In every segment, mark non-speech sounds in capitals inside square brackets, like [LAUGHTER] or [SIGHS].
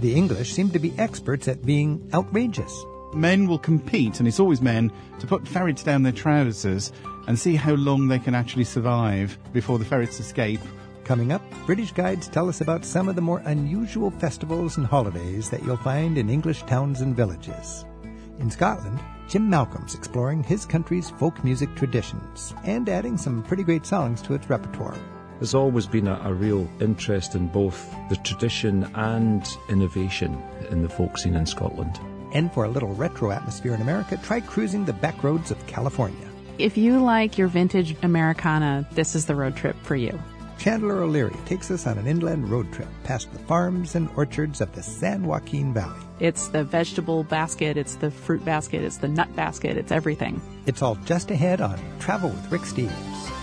The English seem to be experts at being outrageous. Men will compete, and it's always men, to put ferrets down their trousers and see how long they can actually survive before the ferrets escape. Coming up, British guides tell us about some of the more unusual festivals and holidays that you'll find in English towns and villages. In Scotland, Jim Malcolm's exploring his country's folk music traditions and adding some pretty great songs to its repertoire. There's always been a, a, real interest in both the tradition and innovation in the folk scene in Scotland. And for a little retro atmosphere in America, try cruising the back roads of California. If you like your vintage Americana, this is the road trip for you. Chandler O'Leary takes us on an inland road trip past the farms and orchards of the San Joaquin Valley. It's the vegetable basket, it's the fruit basket, it's the nut basket, it's everything. It's all just ahead on Travel with Rick Steves.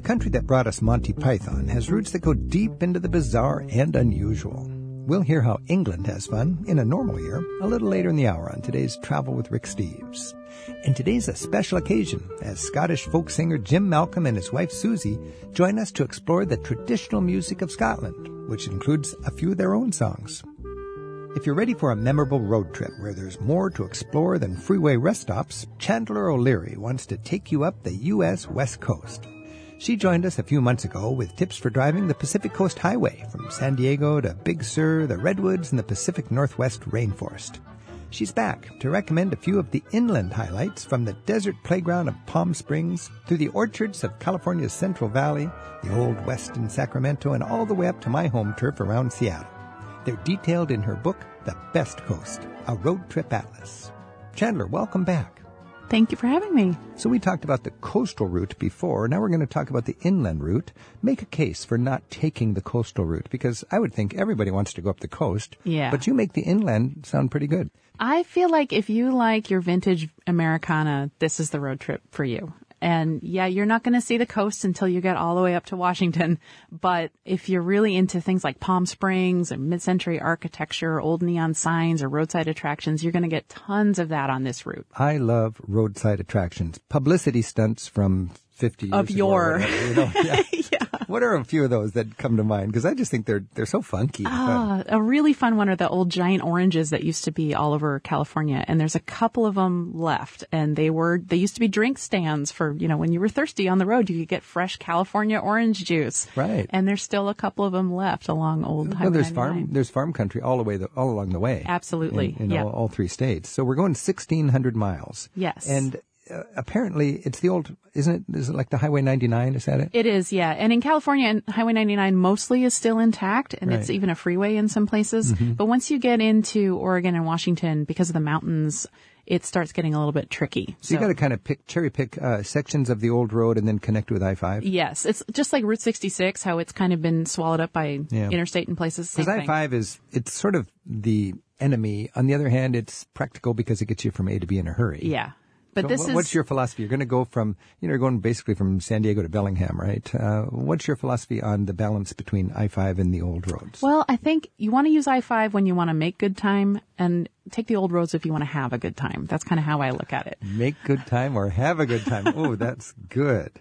The country that brought us Monty Python has roots that go deep into the bizarre and unusual. We'll hear how England has fun in a normal year a little later in the hour on today's Travel with Rick Steves. And today's a special occasion as Scottish folk singer Jim Malcolm and his wife Susie join us to explore the traditional music of Scotland, which includes a few of their own songs. If you're ready for a memorable road trip where there's more to explore than freeway rest stops, Chandler O'Leary wants to take you up the U.S. West Coast. She joined us a few months ago with tips for driving the Pacific Coast Highway from San Diego to Big Sur, the Redwoods, and the Pacific Northwest rainforest. She's back to recommend a few of the inland highlights from the desert playground of Palm Springs through the orchards of California's Central Valley, the Old West in Sacramento, and all the way up to my home turf around Seattle. They're detailed in her book, The Best Coast, a road trip atlas. Chandler, welcome back. Thank you for having me. So we talked about the coastal route before. Now we're going to talk about the inland route. Make a case for not taking the coastal route because I would think everybody wants to go up the coast. Yeah. But you make the inland sound pretty good. I feel like if you like your vintage Americana, this is the road trip for you. And yeah, you're not going to see the coast until you get all the way up to Washington. But if you're really into things like Palm Springs and mid-century architecture, old neon signs or roadside attractions, you're going to get tons of that on this route. I love roadside attractions. Publicity stunts from 50 years of your. Ago, you know? [LAUGHS] yeah. yeah. What are a few of those that come to mind? Because I just think they're they're so funky. Ah, a really fun one are the old giant oranges that used to be all over California, and there's a couple of them left. And they were they used to be drink stands for you know when you were thirsty on the road, you could get fresh California orange juice. Right. And there's still a couple of them left along Old Highway no, there's 99. farm there's farm country all the way the, all along the way. Absolutely. In, in yeah. all, all three states. So we're going 1,600 miles. Yes. And uh, apparently it's the old, isn't it? Is it like the Highway 99? Is that it? It is, yeah. And in California, Highway 99 mostly is still intact, and Right. it's even a freeway in some places. Mm-hmm. But once you get into Oregon and Washington, because of the mountains, it starts getting a little bit tricky. So, you got to kind of pick, cherry pick uh, sections of the old road and then connect with I-5. Yes, it's just like Route 66, how it's kind of been swallowed up by Yeah. interstate in places. Because. I-5 is, it's sort of the enemy. On the other hand, it's practical because it gets you from A to B in a hurry. Yeah. But So this wha- is what's your philosophy? You're going to go from, you know, you're going basically from San Diego to Bellingham, right? Uh, what's your philosophy on the balance between I-5 and the old roads? Well, I think you want to use I-5 when you want to make good time and take the old roads if you want to have a good time. That's kind of how I look at it. Make good time or have a good time. oh, that's good.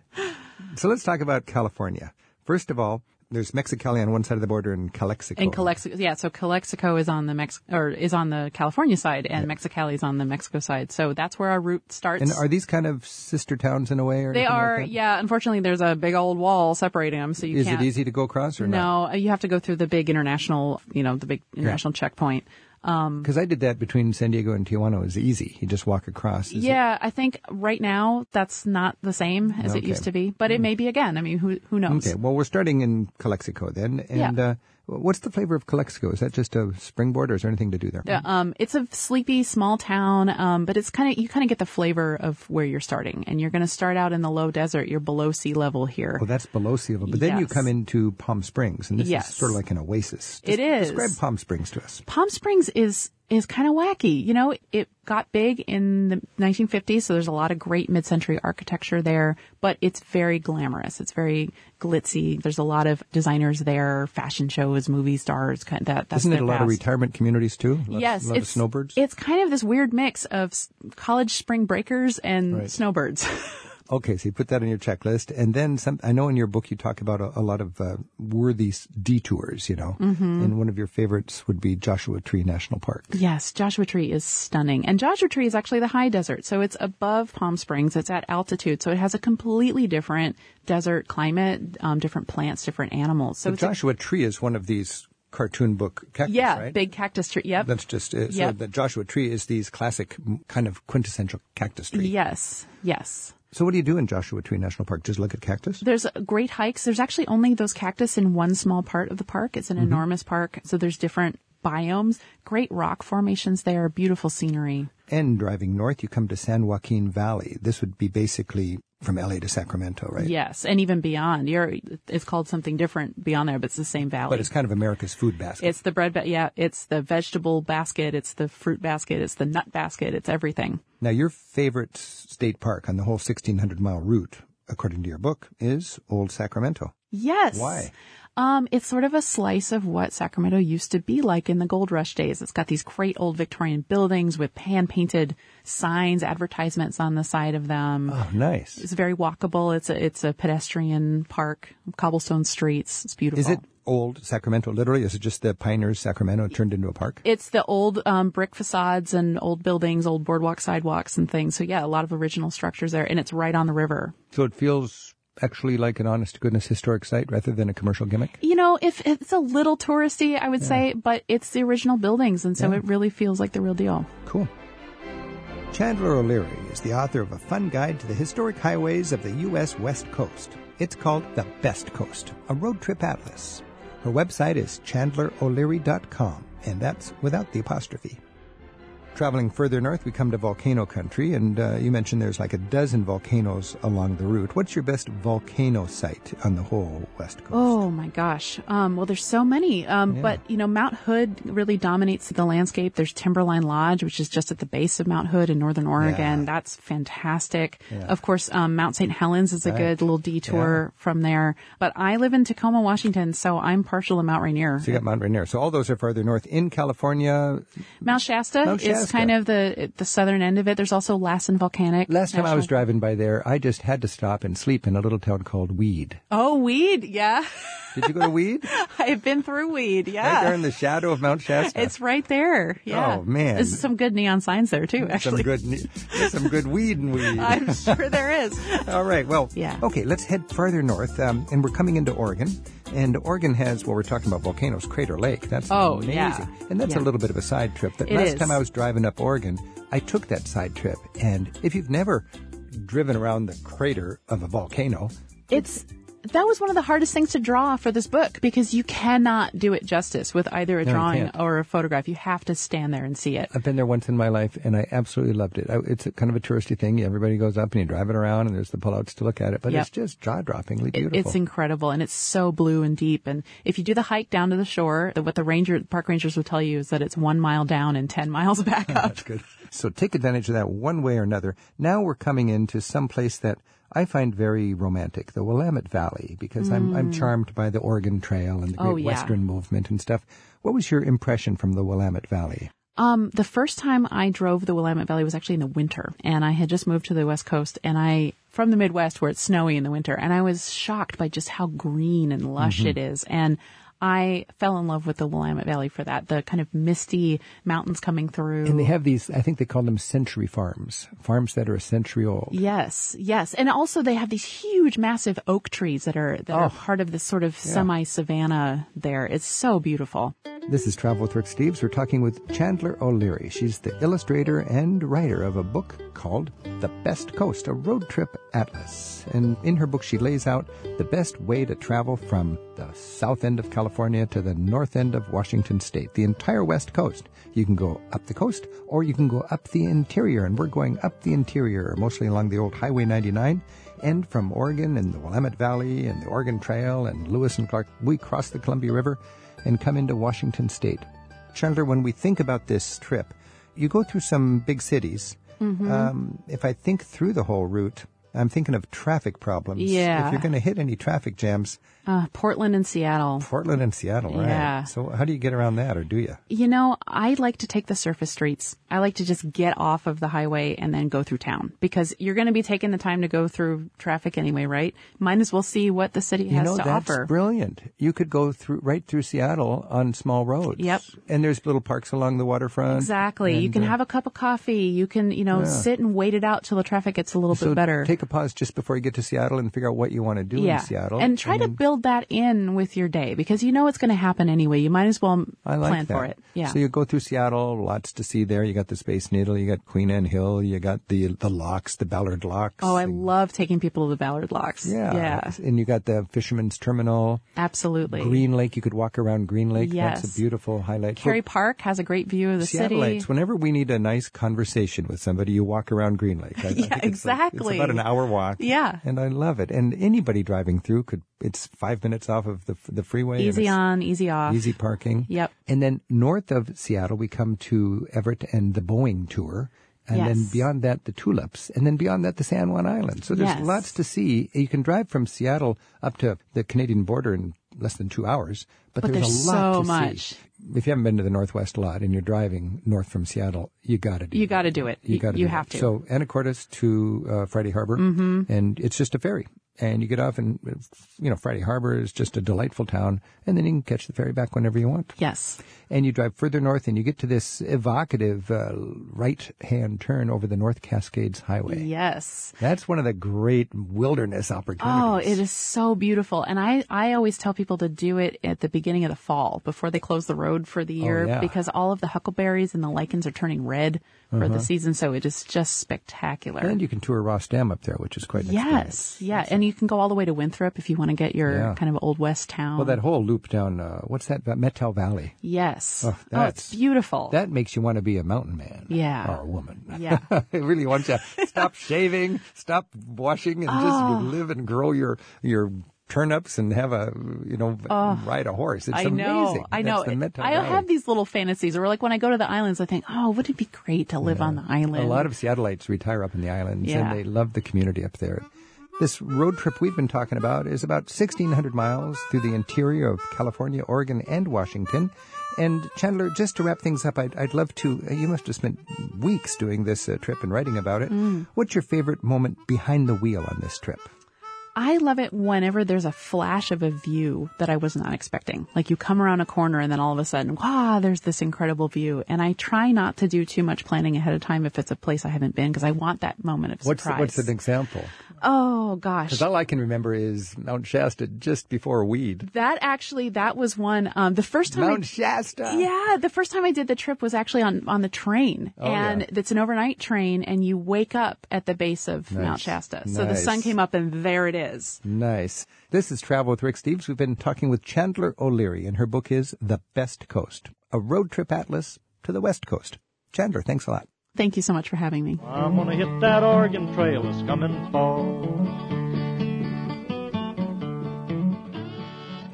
So let's talk about California. First of all, there's Mexicali on one side of the border and Calexico. And Calexico, yeah, so Calexico is on the Mex, or is on the California side and Mexicali is on the Mexico side. So that's where our route starts. And are these kind of sister towns in a way? Or they like are, that? yeah, unfortunately there's a big old wall separating them, so you Is can't. Is it easy to go across or not? No, you have to go through the big international, you know, the big international checkpoint. Because I did that between San Diego and Tijuana. It was easy. You just walk across. Is it- yeah, I think right now that's not the same as it used to be, but it may be again. I mean, who who knows? Okay. Well, we're starting in Calexico then. And Yeah. uh, what's the flavor of Calexico? Is that just a springboard or is there anything to do there? Yeah, um, it's a sleepy small town, um, but it's kind of you kind of get the flavor of where you're starting, and you're going to start out in the low desert. You're below sea level here. Oh, that's below sea level. But then you come into Palm Springs, and this Yes. is sort of like an oasis. It is. Describe Palm Springs to us. Palm Springs is is kind of wacky. You know, it got big in the 1950s, so there's a lot of great mid-century architecture there, but it's very glamorous. It's very glitzy. There's a lot of designers there, fashion shows, movie stars. Kind that that's Isn't it a lot of retirement communities too? A lot, Yes, a lot of it's snowbirds. It's kind of this weird mix of college spring breakers and Right. snowbirds. [LAUGHS] Okay, so you put that on your checklist, and then some. I know in your book you talk about a, a lot of uh, worthy detours. You know, mm-hmm. and one of your favorites would be Joshua Tree National Park. Yes, Joshua Tree is stunning. And Joshua Tree is actually the high desert. So it's above Palm Springs. It's at altitude. So it has a completely different desert climate, um, different plants, different animals. So it's a- Joshua Tree is one of these cartoon book cactus, yeah, right? big cactus tree. Yep. That's just uh, so Yep. the Joshua Tree is these classic kind of quintessential cactus tree. Yes. Yes. So what do you do in Joshua Tree National Park? Just look at cactus? There's great hikes. There's actually only those cactus in one small part of the park. It's an Mm-hmm. enormous park. So there's different biomes, great rock formations there, beautiful scenery. And driving north, you come to San Joaquin Valley. This would be basically from LA to Sacramento, right? Yes. And even beyond. You're, it's called something different beyond there, but it's the same valley. But it's kind of America's food basket. It's the bread, ba- yeah, it's the vegetable basket, it's the fruit basket, it's the nut basket, it's everything. Now, your favorite state park on the whole 1600 mile route, according to your book, is Old Sacramento. Yes. Why? Um, it's sort of a slice of what Sacramento used to be like in the gold rush days. It's got these great old Victorian buildings with hand painted signs, advertisements on the side of them. Oh, nice. It's very walkable. It's a, it's a pedestrian park, cobblestone streets. It's beautiful. Is it old Sacramento literally? Is it just the Pioneers Sacramento turned into a park? It's the old um, brick facades and old buildings, old boardwalk sidewalks and things. So yeah, a lot of original structures there, and it's right on the river. So it feels actually like an honest to goodness historic site rather than a commercial gimmick? You know, if it's a little touristy, I would say, but it's the original buildings, and so Yeah. it really feels like the real deal. Cool. Chandler O'Leary is the author of a fun guide to the historic highways of the U.S. West Coast. It's called The Best Coast, a road trip atlas. Her website is chandleroleary.com, and that's without the apostrophe. Traveling further north, we come to volcano country, and uh, you mentioned there's like a dozen volcanoes along the route. What's your best volcano site on the whole West Coast? Oh my gosh. Um, well, there's so many. Um, Yeah. but you know, Mount Hood really dominates the landscape. There's Timberline Lodge, which is just at the base of Mount Hood in Northern Oregon. Yeah. That's fantastic. Yeah. Of course, um, Mount St. Helens is a Right. good little detour from there. But I live in Tacoma, Washington, so I'm partial to Mount Rainier. So you got Mount Rainier. So all those are farther north. In California, Mount Shasta Mount is Kind of the the southern end of it. There's also Lassen Volcanic. last time I was driving by there, I just had to stop and sleep in a little town called Weed. Oh, Weed. Yeah. [LAUGHS] Did you go to Weed? I've been through Weed. Yeah. Right there in the shadow of Mount Shasta. It's right there. Yeah. Oh, man. There's some good neon signs there too, Actually, some good, there's some good weed in Weed. I'm sure there is. [LAUGHS] All right. Well, Yeah. Okay, let's head farther north, um, and we're coming into Oregon. And Oregon has, well, we're talking about volcanoes, Crater Lake. That's Oh, amazing. yeah. And that's a little bit of a side trip. That It last is. time I was driving up Oregon, I took that side trip. And if you've never driven around the crater of a volcano, It's that was one of the hardest things to draw for this book because you cannot do it justice with either a No, drawing or a photograph. You have to stand there and see it. I've been there once in my life, and I absolutely loved it. It's a, kind of a touristy thing. Everybody goes up and you drive it around, and there's the pullouts to look at it. But Yep. it's just jaw-droppingly It- beautiful. It's incredible and it's so blue and deep. And if you do the hike down to the shore, the- what the ranger, park rangers will tell you is that it's one mile down and 10 miles [LAUGHS] back [LAUGHS] up. That's good. So take advantage of that one way or another. Now we're coming into some place that I find very romantic, the Willamette Valley, because I'm I'm charmed by the Oregon Trail and the Great Mm. Oh, yeah. Western movement and stuff. What was your impression from the Willamette Valley? Um, the first time I drove the Willamette Valley was actually in the winter, and I had just moved to the West Coast, and I from the Midwest where it's snowy in the winter, and I was shocked by just how green and lush it is, and I fell in love with the Willamette Valley for that. The kind of misty mountains coming through. And they have these, I think they call them century farms, farms that are a century old. Yes, yes, and also they have these huge, massive oak trees that are that are Oh. part of this sort of semi savanna. There, it's so beautiful. This is Travel with Rick Steves. We're talking with Chandler O'Leary. She's the illustrator and writer of a book called The Best Coast, a road trip atlas. And in her book, she lays out the best way to travel from the south end of California to the north end of Washington state, the entire west coast. You can go up the coast or you can go up the interior. And we're going up the interior, mostly along the old Highway 99. And from Oregon and the Willamette Valley and the Oregon Trail and Lewis and Clark, we cross the Columbia River and come into Washington state. Chandler, when we think about this trip, you go through some big cities. Um, if I think through the whole route, I'm thinking of traffic problems. Yeah. If you're going to hit any traffic jams, Uh, Portland and Seattle. Portland and Seattle, right? Yeah. So how do you get around that, or do you? You know, I like to take the surface streets. I like to just get off of the highway and then go through town because you're going to be taking the time to go through traffic anyway, right? Might as well see what the city You has know, to that's offer. brilliant. You could go through right through Seattle on small roads. Yep. And there's little parks along the waterfront. Exactly. you can uh, have a cup of coffee. You can, you know, sit and wait it out till the traffic gets a little so bit better. Take a pause just before you get to Seattle and figure out what you want to do yeah. in Seattle. And try to then- build that in with your day because you know it's going to happen anyway. You might as well I like plan that. for it. Yeah. So you go through Seattle, lots to see there. You got the Space Needle, you got Queen Anne Hill, you got the the locks, the Ballard locks. oh, I and- love taking people to the Ballard Locks. yeah. Yeah. And you got the Fisherman's Terminal, Absolutely. Green Lake. You could walk around Green Lake. That's Yes. a beautiful highlight. Kerry Park has a great view of the city. Seattleites, whenever we need a nice conversation with somebody, you walk around Green Lake. I, I [LAUGHS] Yeah, think it's like- exactly. it's about an hour walk. Yeah. And I love it. And anybody driving through could, it's five minutes off of the, the freeway. Easy on, easy off. Easy parking. Yep. And then north of Seattle, we come to Everett and the Boeing tour. And then beyond that, the tulips. And then beyond that, the San Juan Island. So there's Yes. lots to see. You can drive from Seattle up to the Canadian border in less than two hours. But, But there's, there's a lot so to much. see. If you haven't been to the Northwest a lot and you're driving north from Seattle, you got to do You got to do it. You got to. you have that. to. So Anacortes to uh, Friday Harbor, Mm-hmm. and it's just a ferry, and you get off, and you know Friday Harbor is just a delightful town, and then you can catch the ferry back whenever you want. yes. And you drive further north, and you get to this evocative uh, right-hand turn over the North Cascades Highway. Yes. That's one of the great wilderness opportunities. Oh, it is so beautiful. And I, I always tell people to do it at the beginning of the fall before they close the road for the year Oh, yeah. because all of the huckleberries and the lichens are turning red for Uh-huh. the season. So it is just spectacular. And you can tour Ross Dam up there, which is quite an experience. yes. Yeah. And you can go all the way to Winthrop if you want to get your Yeah. kind of old west town. Well, that whole loop down, uh, what's that? Methow Valley. yes. Oh, it's that's- beautiful. That makes you want to be a mountain man. Yeah. Or a woman. Yeah. [LAUGHS] it really wants you to stop [LAUGHS] shaving, stop washing, and Oh. just live and grow your your turnips and have a you know ride a horse. It's I amazing. know, I know. That's the Methow I have these little fantasies, or like when I go to the islands, I think, oh, wouldn't it be great to live on the island? A lot of Seattleites retire up in the islands, Yeah. and they love the community up there. This road trip we've been talking about is about 1,600 miles through the interior of California, Oregon, and Washington. And Chandler, just to wrap things up, I'd, I'd love to. uh, You must have spent weeks doing this uh, trip and writing about it. Mm. What's your favorite moment behind the wheel on this trip? I love it whenever there's a flash of a view that I was not expecting. Like you come around a corner and then all of a sudden, wow, there's this incredible view. And I try not to do too much planning ahead of time if it's a place I haven't been because I want that moment of What's surprise. what's an example? Oh gosh. Because all I can remember is Mount Shasta just before Weed. That actually, that was one, um, the first time. I- Mount Shasta. Yeah, the first time I did the trip was actually on on the train, Oh, and yeah. it's an overnight train, and you wake up at the base of Mount Nice. Shasta. So the sun came up, and there it is. Nice. This is Travel with Rick Steves. We've been talking with Chandler O'Leary, and her book is The Best Coast, a road trip atlas to the West Coast. Chandler, thanks a lot. Thank you so much for having me. I'm gonna hit that Oregon Trail this coming fall.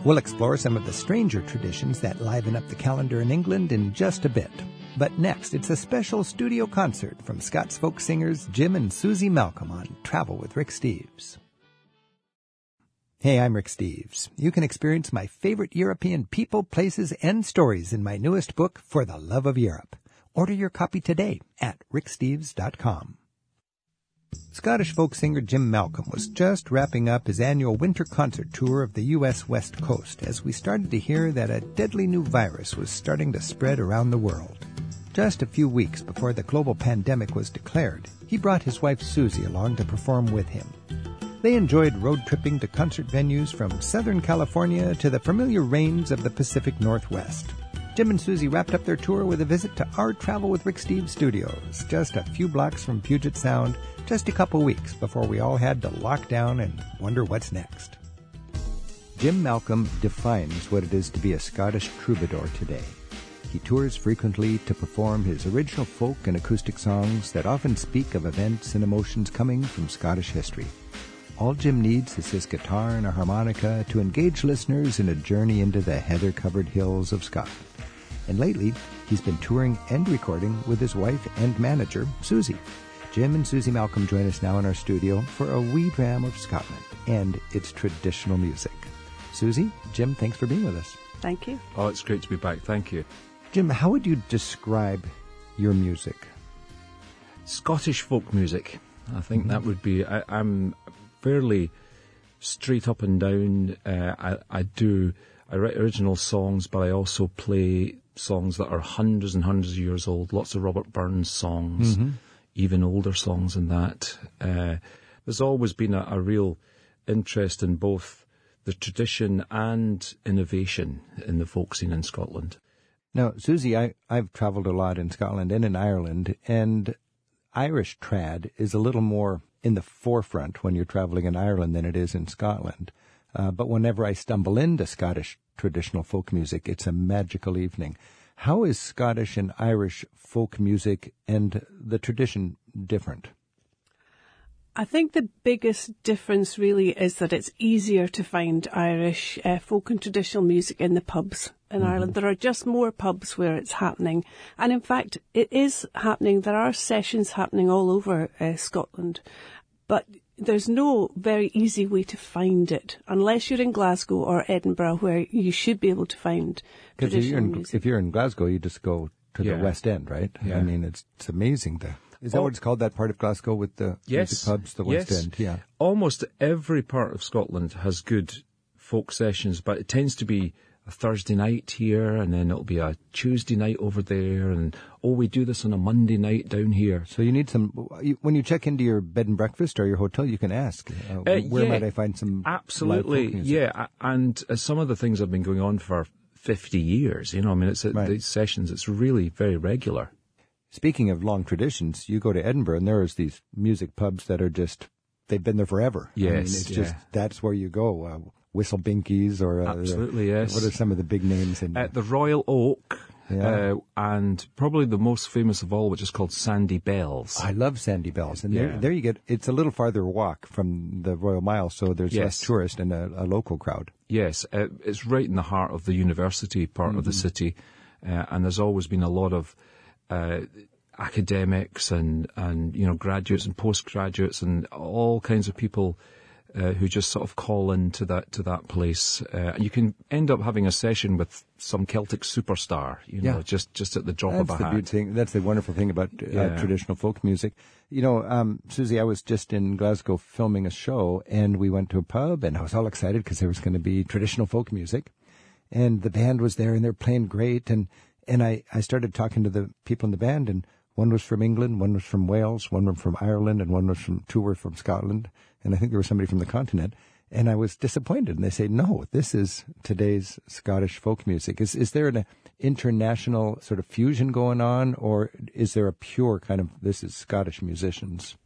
We'll explore some of the stranger traditions that liven up the calendar in England in just a bit. But next, it's a special studio concert from Scots folk singers Jim and Susie Malcolm on Travel with Rick Steves. Hey, I'm Rick Steves. You can experience my favorite European people, places, and stories in my newest book, For the Love of Europe. Order your copy today at ricksteves.com. Scottish folk singer Jim Malcolm was just wrapping up his annual winter concert tour of the U.S. West Coast as we started to hear that a deadly new virus was starting to spread around the world. Just a few weeks before the global pandemic was declared, he brought his wife Susie along to perform with him. They enjoyed road tripping to concert venues from Southern California to the familiar rains of the Pacific Northwest. Jim and Susie wrapped up their tour with a visit to our Travel with Rick Steves studios, just a few blocks from Puget Sound, just a couple weeks before we all had to lock down and wonder what's next. Jim Malcolm defines what it is to be a Scottish troubadour today. He tours frequently to perform his original folk and acoustic songs that often speak of events and emotions coming from Scottish history. All Jim needs is his guitar and a harmonica to engage listeners in a journey into the heather covered hills of Scotland. And lately, he's been touring and recording with his wife and manager, Susie. Jim and Susie Malcolm join us now in our studio for a wee dram of Scotland and its traditional music. Susie, Jim, thanks for being with us. Thank you. Oh, it's great to be back. Thank you. Jim, how would you describe your music? Scottish folk music. I think that would be. I, I'm fairly straight up and down. Uh, I, I do. I write original songs, but I also play songs that are hundreds and hundreds of years old. Lots of Robert Burns songs, even older songs than that. Uh, there's always been a, a real interest in both the tradition and innovation in the folk scene in Scotland. Now, Susie, I, I've traveled a lot in Scotland and in Ireland, and Irish trad is a little more in the forefront when you're traveling in Ireland than it is in Scotland. Uh, but whenever I stumble into Scottish traditional folk music, it's a magical evening. How is Scottish and Irish folk music and the tradition different? I think the biggest difference really is that it's easier to find Irish uh, folk and traditional music in the pubs in Ireland. There are just more pubs where it's happening. And in fact, it is happening. There are sessions happening all over uh, Scotland. But there's no very easy way to find it unless you're in Glasgow or Edinburgh where you should be able to find Because if, you're traditional in- music. if you're in Glasgow, you just go to Yeah. the West End, right? Yeah. I mean, it's, it's amazing. The, is that Oh. what it's called, that part of Glasgow with the Yes. music pubs, the West yes. End? Yeah. Almost every part of Scotland has good folk sessions, but it tends to be a Thursday night here, and then it'll be a Tuesday night over there, and oh, we do this on a Monday night down here. So you need some. When you check into your bed and breakfast or your hotel, you can ask, uh, Uh, where yeah, might I find some Absolutely, yeah. And uh, some of the things have been going on for 50 years. You know, I mean, it's at Right. these sessions, it's really very regular. Speaking of long traditions, you go to Edinburgh and there's these music pubs that are just they've been there forever. I mean, Yes, it's just yeah. that's where you go. Uh, Whistle Binkies or uh, Absolutely, yes. What are some of the big names in? At the Royal Oak, Yeah. uh, and probably the most famous of all, which is called Sandy Bells. I love Sandy Bells, and there, Yeah. there you get. It's a little farther walk from the Royal Mile, so there's less Yes. tourist and a, a local crowd. Yes, uh, it's right in the heart of the university part of the city, uh, and there's always been a lot of uh, academics and and you know graduates and postgraduates and all kinds of people uh, who just sort of call into that to that place, uh, and you can end up having a session with some Celtic superstar, you know, Yeah. just just at the drop That's of a the hat. thing. That's the wonderful thing about uh, Yeah. traditional folk music. You know, um, Susie, I was just in Glasgow filming a show, and we went to a pub, and I was all excited because there was going to be traditional folk music, and the band was there, and they're playing great, and and I I started talking to the people in the band, and one was from England, one was from Wales, one was from Ireland, and one was from two were from Scotland, and I think there was somebody from the continent. And I was disappointed. And they say, no, this is today's Scottish folk music. Is, is there an international sort of fusion going on, or is there a pure kind of, this is Scottish musicians?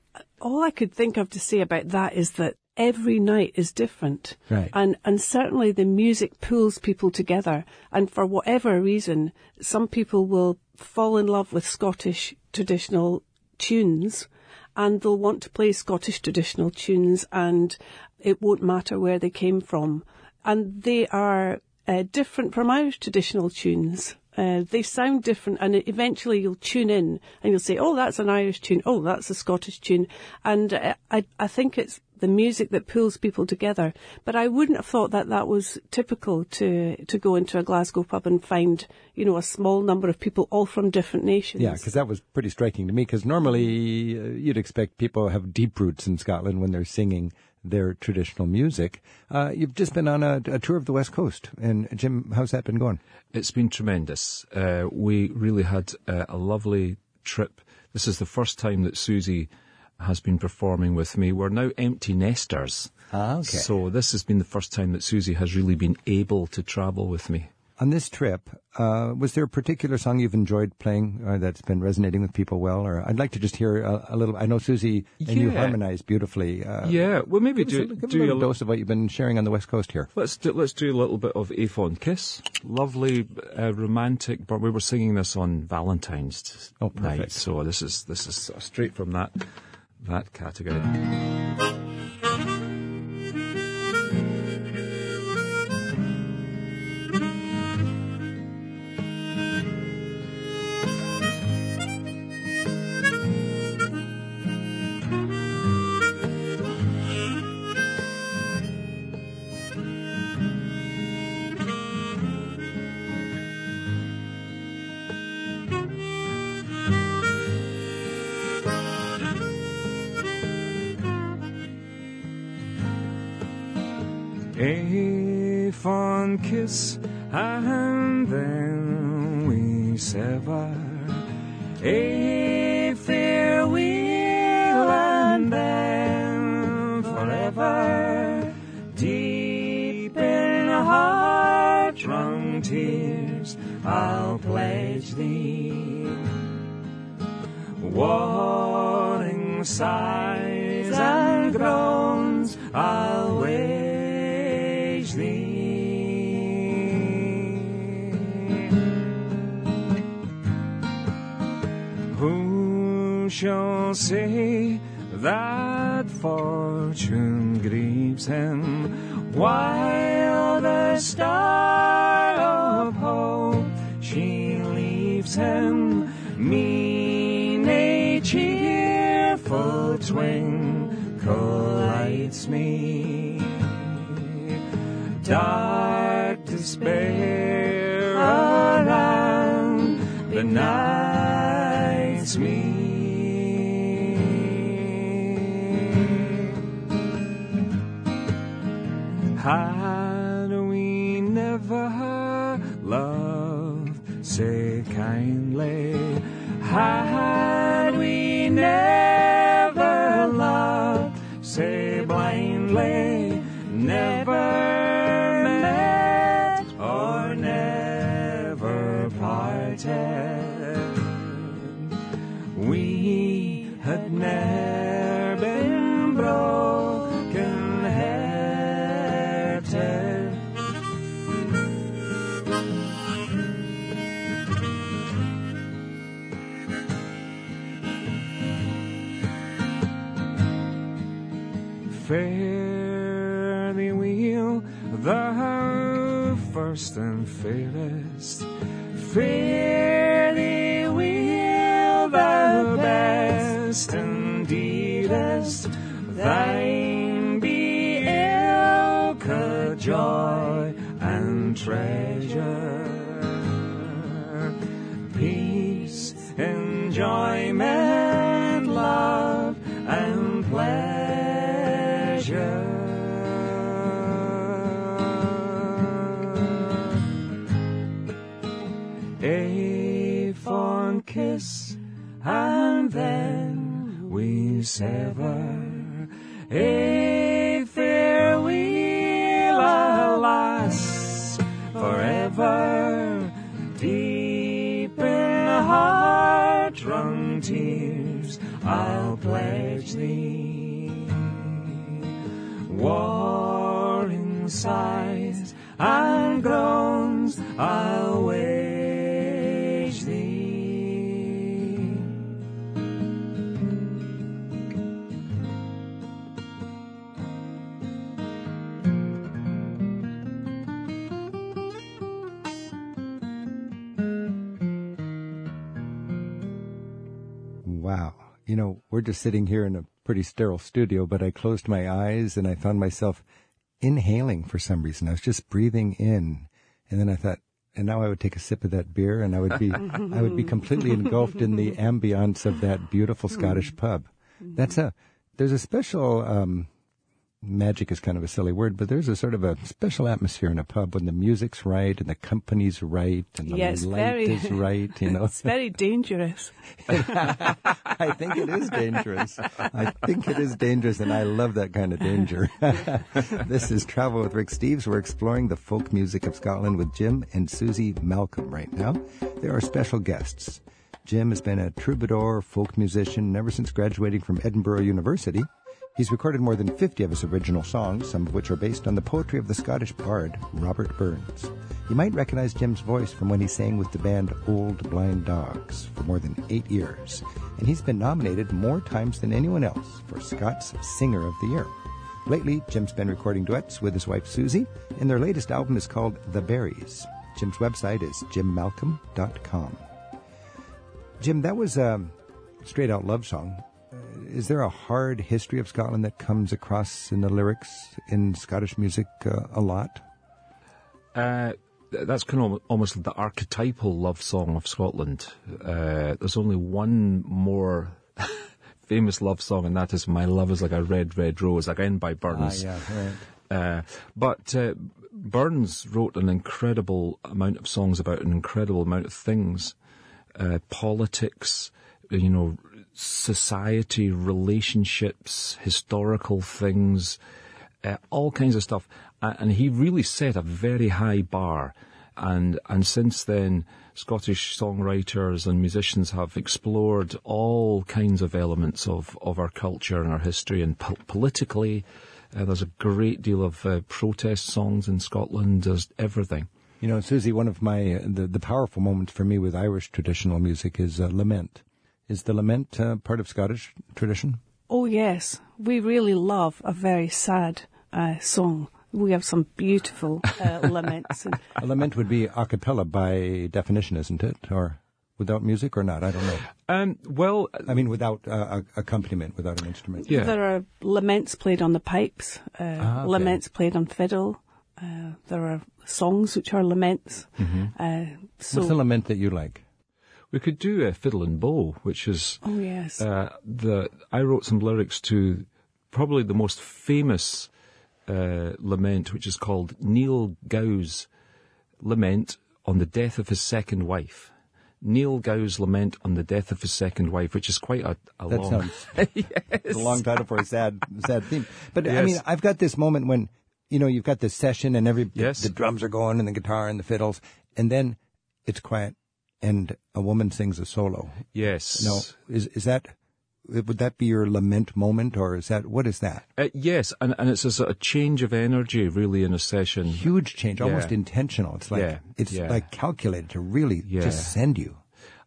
all I could think of to say about that is that every night is different. Right. And and certainly the music pulls people together. And for whatever reason, some people will fall in love with Scottish traditional tunes and they'll want to play Scottish traditional tunes and it won't matter where they came from. And they are uh, different from Irish traditional tunes. Uh, they sound different, and eventually you'll tune in and you'll say, "Oh, that's an Irish tune. Oh, that's a Scottish tune." And uh, I, I think it's the music that pulls people together. But I wouldn't have thought that that was typical to to go into a Glasgow pub and find, you know, a small number of people all from different nations. Yeah, because that was pretty striking to me. Because normally uh, you'd expect people to have deep roots in Scotland when they're singing their traditional music. Uh, you've just been on a, a tour of the West Coast, and Jim, how's that been going? It's been tremendous. Uh, we really had uh, a lovely trip. This is the first time that Susie has been performing with me. We're now empty nesters. Ah, okay. So this has been the first time that Susie has really been able to travel with me. On this trip, uh, was there a particular song you've enjoyed playing uh, that's been resonating with people well? Or I'd like to just hear a, a little. I know Susie and you harmonize beautifully. Uh, yeah, well maybe us do a, give do a little a, dose of what you've been sharing on the West Coast here. Let's do, let's do a little bit of A Fond Kiss. Lovely, uh, romantic. But we were singing this on Valentine's Oh, night, so this is this is straight from that that category. Lights me. Dark despair around benights me. A fond kiss, and then we sever. A farewell, alas, forever. Deep in heart-wrung tears, I'll pledge thee. Warring sighs and groans, I'll wage we're just sitting here in a pretty sterile studio, but I closed my eyes and I found myself inhaling for some reason. I was just breathing in. And then I thought, and now I would take a sip of that beer and I would be, [LAUGHS] I would be completely engulfed in the ambience of that beautiful Scottish pub. That's a, there's a special, um, magic is kind of a silly word, but there's a sort of a special atmosphere in a pub when the music's right and the company's right and the it's light very- is right, you [LAUGHS] know. It's very dangerous. [LAUGHS] I think it is dangerous. I think it is dangerous, and I love that kind of danger. [LAUGHS] this is Travel with Rick Steves. We're exploring the folk music of Scotland with Jim and Susie Malcolm right now. There are special guests. Jim has been a troubadour, folk musician ever since graduating from Edinburgh University. He's recorded more than 50 of his original songs, some of which are based on the poetry of the Scottish bard Robert Burns. You might recognize Jim's voice from when he sang with the band Old Blind Dogs for more than eight years, and he's been nominated more times than anyone else for Scots Singer of the Year. Lately, Jim's been recording duets with his wife Susie, and their latest album is called The Berries. Jim's website is jimmalcolm.com. Jim, that was a straight out love song. Is there a hard history of Scotland that comes across in the lyrics in Scottish music uh, a lot? Uh, that's kind of almost the archetypal love song of Scotland. Uh, there's only one more [LAUGHS] famous love song, and that is "My Love Is Like a Red, Red Rose," again by Burns. Ah, right. Uh, but uh, Burns wrote an incredible amount of songs about an incredible amount of things, uh, politics, you know, society, relationships, historical things, uh, all kinds of stuff. And he really set a very high bar. And, and since then, Scottish songwriters and musicians have explored all kinds of elements of, of our culture and our history and po- politically. Uh, there's a great deal of uh, protest songs in Scotland. There's everything. You know, Susie, one of my uh, the, the powerful moments for me with Irish traditional music is uh, lament. Is the lament uh, part of Scottish tradition? Oh yes, we really love a very sad uh, song. We have some beautiful uh, [LAUGHS] laments. And A lament would be a cappella by definition, isn't it? Or without music or not? I don't know. Um, well, I mean, without uh, a- accompaniment, without an instrument. yeah. There are laments played on the pipes, uh, Ah, okay. laments played on fiddle. Uh, there are songs which are laments. Uh, so, What's the lament that you like? We could do a fiddle and bow, which is oh yes, uh, the I wrote some lyrics to probably the most famous uh, lament, which is called Neil Gow's lament on the death of his second wife. Neil Gow's lament on the death of his second wife, which is quite a, a That long. sounds [LAUGHS] it's a long title for a sad, sad theme. But I mean, I've got this moment when you know you've got this session and every the- the, drums are going and the guitar and the fiddles, and then it's quiet and a woman sings a solo. yes. No, is is that would that be your lament moment or is that what is that? Uh, yes, and, and it's a sort of change of energy, really, in a session. Huge change, almost intentional. It's like Yeah, it's yeah. like calculated to really Yeah. just send you.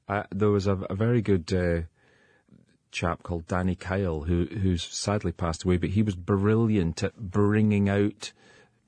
Uh, there was a, a very good uh, chap called Danny Kyle who who's sadly passed away, but he was brilliant at bringing out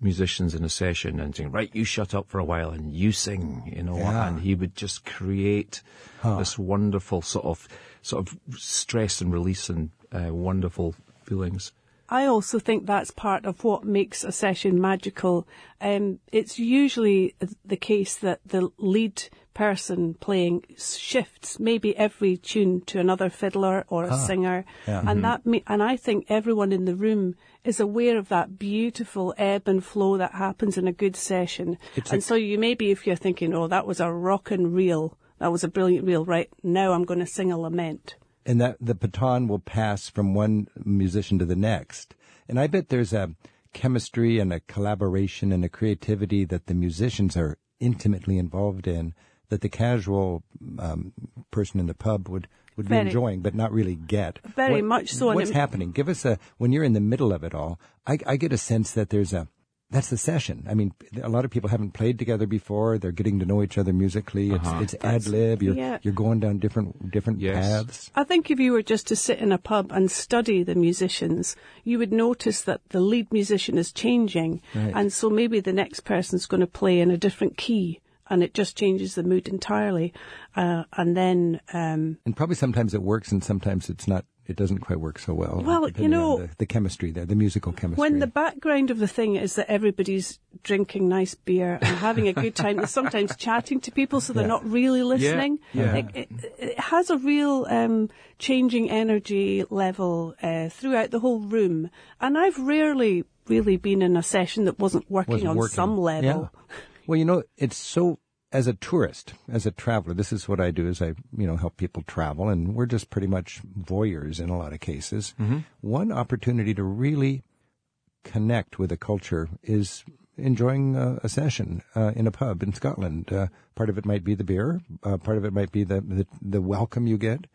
musicians in a session and saying, "Right, you shut up for a while and you sing," you know, Yeah. and he would just create this wonderful sort of sort of stress and release and uh, wonderful feelings. I also think that's part of what makes a session magical. Um, it's usually the case that the lead person playing shifts maybe every tune to another fiddler or a singer, Yeah. and that ma- and I think everyone in the room is aware of that beautiful ebb and flow that happens in a good session. It's and a- so you maybe if you're thinking, oh, that was a rockin' reel, that was a brilliant reel, right? Now I'm going to sing a lament. And that the baton will pass from one musician to the next. And I bet there's a chemistry and a collaboration and a creativity that the musicians are intimately involved in that the casual um, person in the pub would would be enjoying but not really get. Very much so, What's happening? Give us a when you're in the middle of it all. I, I get a sense that there's a that's the session. I mean, a lot of people haven't played together before. They're getting to know each other musically. It's, it's ad lib. You're yeah. you're going down different different Yes. paths. I think if you were just to sit in a pub and study the musicians, you would notice that the lead musician is changing. Right. And so maybe the next person's going to play in a different key and it just changes the mood entirely. Uh, and then, um, And probably sometimes it works and sometimes it's not, it doesn't quite work so well. Well, you know- the, the chemistry there, the musical chemistry. when the background of the thing is that everybody's drinking nice beer and having a good time, and sometimes [LAUGHS] chatting to people so they're Yeah. not really listening. yeah. It, it, it has a real um, changing energy level uh, throughout the whole room. And I've rarely really been in a session that wasn't working wasn't on working. some level. Yeah. Well, you know, it's so, as a tourist, as a traveler, this is what I do is I, you know, help people travel and we're just pretty much voyeurs in a lot of cases. Mm-hmm. One opportunity to really connect with a culture is enjoying uh, a session uh, in a pub in Scotland. Uh, part of it might be the beer, uh, part of it might be the the, the welcome you get,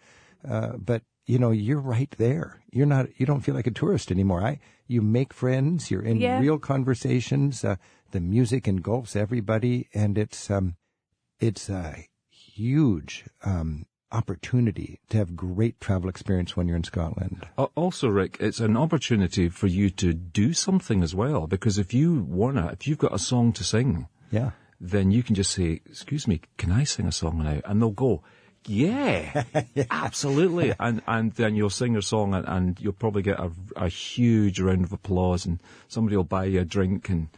uh, but you know you're right there. You're not. You don't feel like a tourist anymore. I you make friends. You're in Yeah. real conversations. Uh, the music engulfs everybody, and it's um, it's a huge um, opportunity to have great travel experience when you're in Scotland. Also, Rick, it's an opportunity for you to do something as well, because if you wanna, if you've got a song to sing, Yeah. then you can just say, excuse me, can I sing a song now? And they'll go, yeah, [LAUGHS] absolutely. [LAUGHS] And, and then you'll sing your song and, and you'll probably get a, a huge round of applause and somebody will buy you a drink and,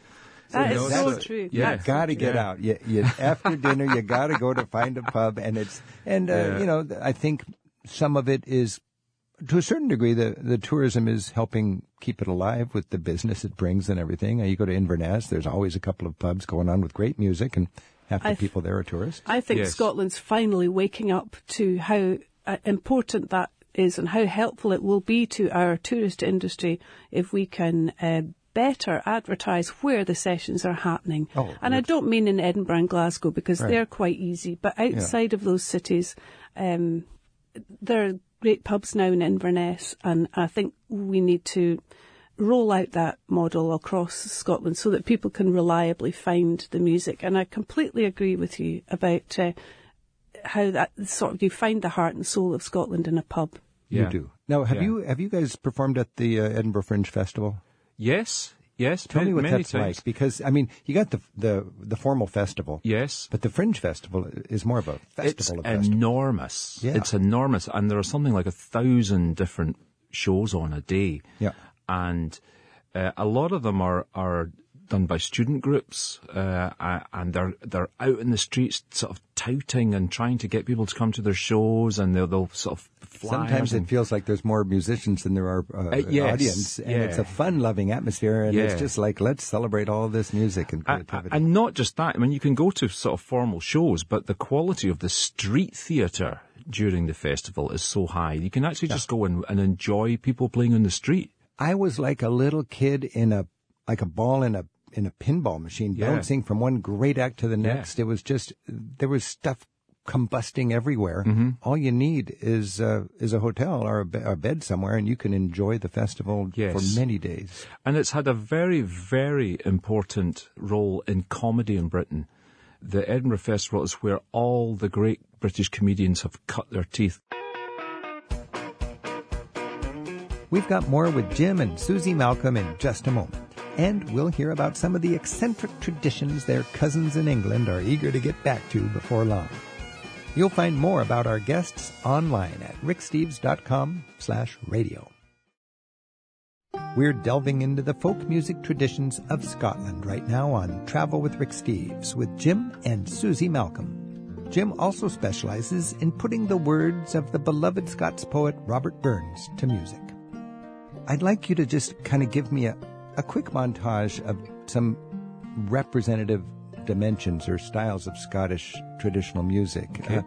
That you is know, so true. Yeah. You gotta get Yeah. out. You, you, after dinner, you gotta go to find a pub, and it's and uh, Yeah. you know I think some of it is to a certain degree, the, the tourism is helping keep it alive with the business it brings and everything. Uh, You go to Inverness, there's always a couple of pubs going on with great music, and half the th- people there are tourists. I think Yes. Scotland's finally waking up to how uh, important that is and how helpful it will be to our tourist industry if we can uh, better advertise where the sessions are happening. Oh, and I don't mean in Edinburgh and Glasgow because Right. they're quite easy, but outside of those cities, um, there are great pubs now in Inverness, and I think we need to roll out that model across Scotland so that people can reliably find the music. And I completely agree with you about uh, how that sort of you find the heart and soul of Scotland in a pub. Yeah. You do. Now, have Yeah. you have you guys performed at the uh, Edinburgh Fringe Festival? Yes, yes. Tell many, me what that's times. like, because I mean, you got the the the formal festival, Yes. but the Fringe Festival is more of a festival it's enormous. Yeah. It's enormous, and there are something like a thousand different shows on a day. Yeah. and uh, a lot of them are are done by student groups, uh, and they're they're out in the streets, sort of touting and trying to get people to come to their shows, and they'll, they'll sort of Sometimes it feels like there's more musicians than there are uh, Uh, yes, audience, and it's a fun-loving atmosphere, and it's just like let's celebrate all this music and creativity. And not just that. I mean, you can go to sort of formal shows, but the quality of the street theatre during the festival is so high. You can actually just go and, and enjoy people playing on the street. I was like a little kid in a like a ball in a in a pinball machine, Yeah. bouncing from one great act to the next. It was just there was stuff combusting everywhere. Mm-hmm. All you need is uh, is a hotel or a, be- a bed somewhere, and you can enjoy the festival Yes. for many days. And it's had a very, very important role in comedy in Britain. The Edinburgh Festival is where all the great British comedians have cut their teeth. We've got more with Jim and Susie Malcolm in just a moment. And we'll hear about some of the eccentric traditions their cousins in England are eager to get back to before long. You'll find more about our guests online at ricksteves.com slash radio. We're delving into the folk music traditions of Scotland right now on Travel with Rick Steves with Jim and Susie Malcolm. Jim also specializes in putting the words of the beloved Scots poet Robert Burns to music. I'd like you to just kind of give me a, a quick montage of some representative dimensions or styles of Scottish traditional music. Uh,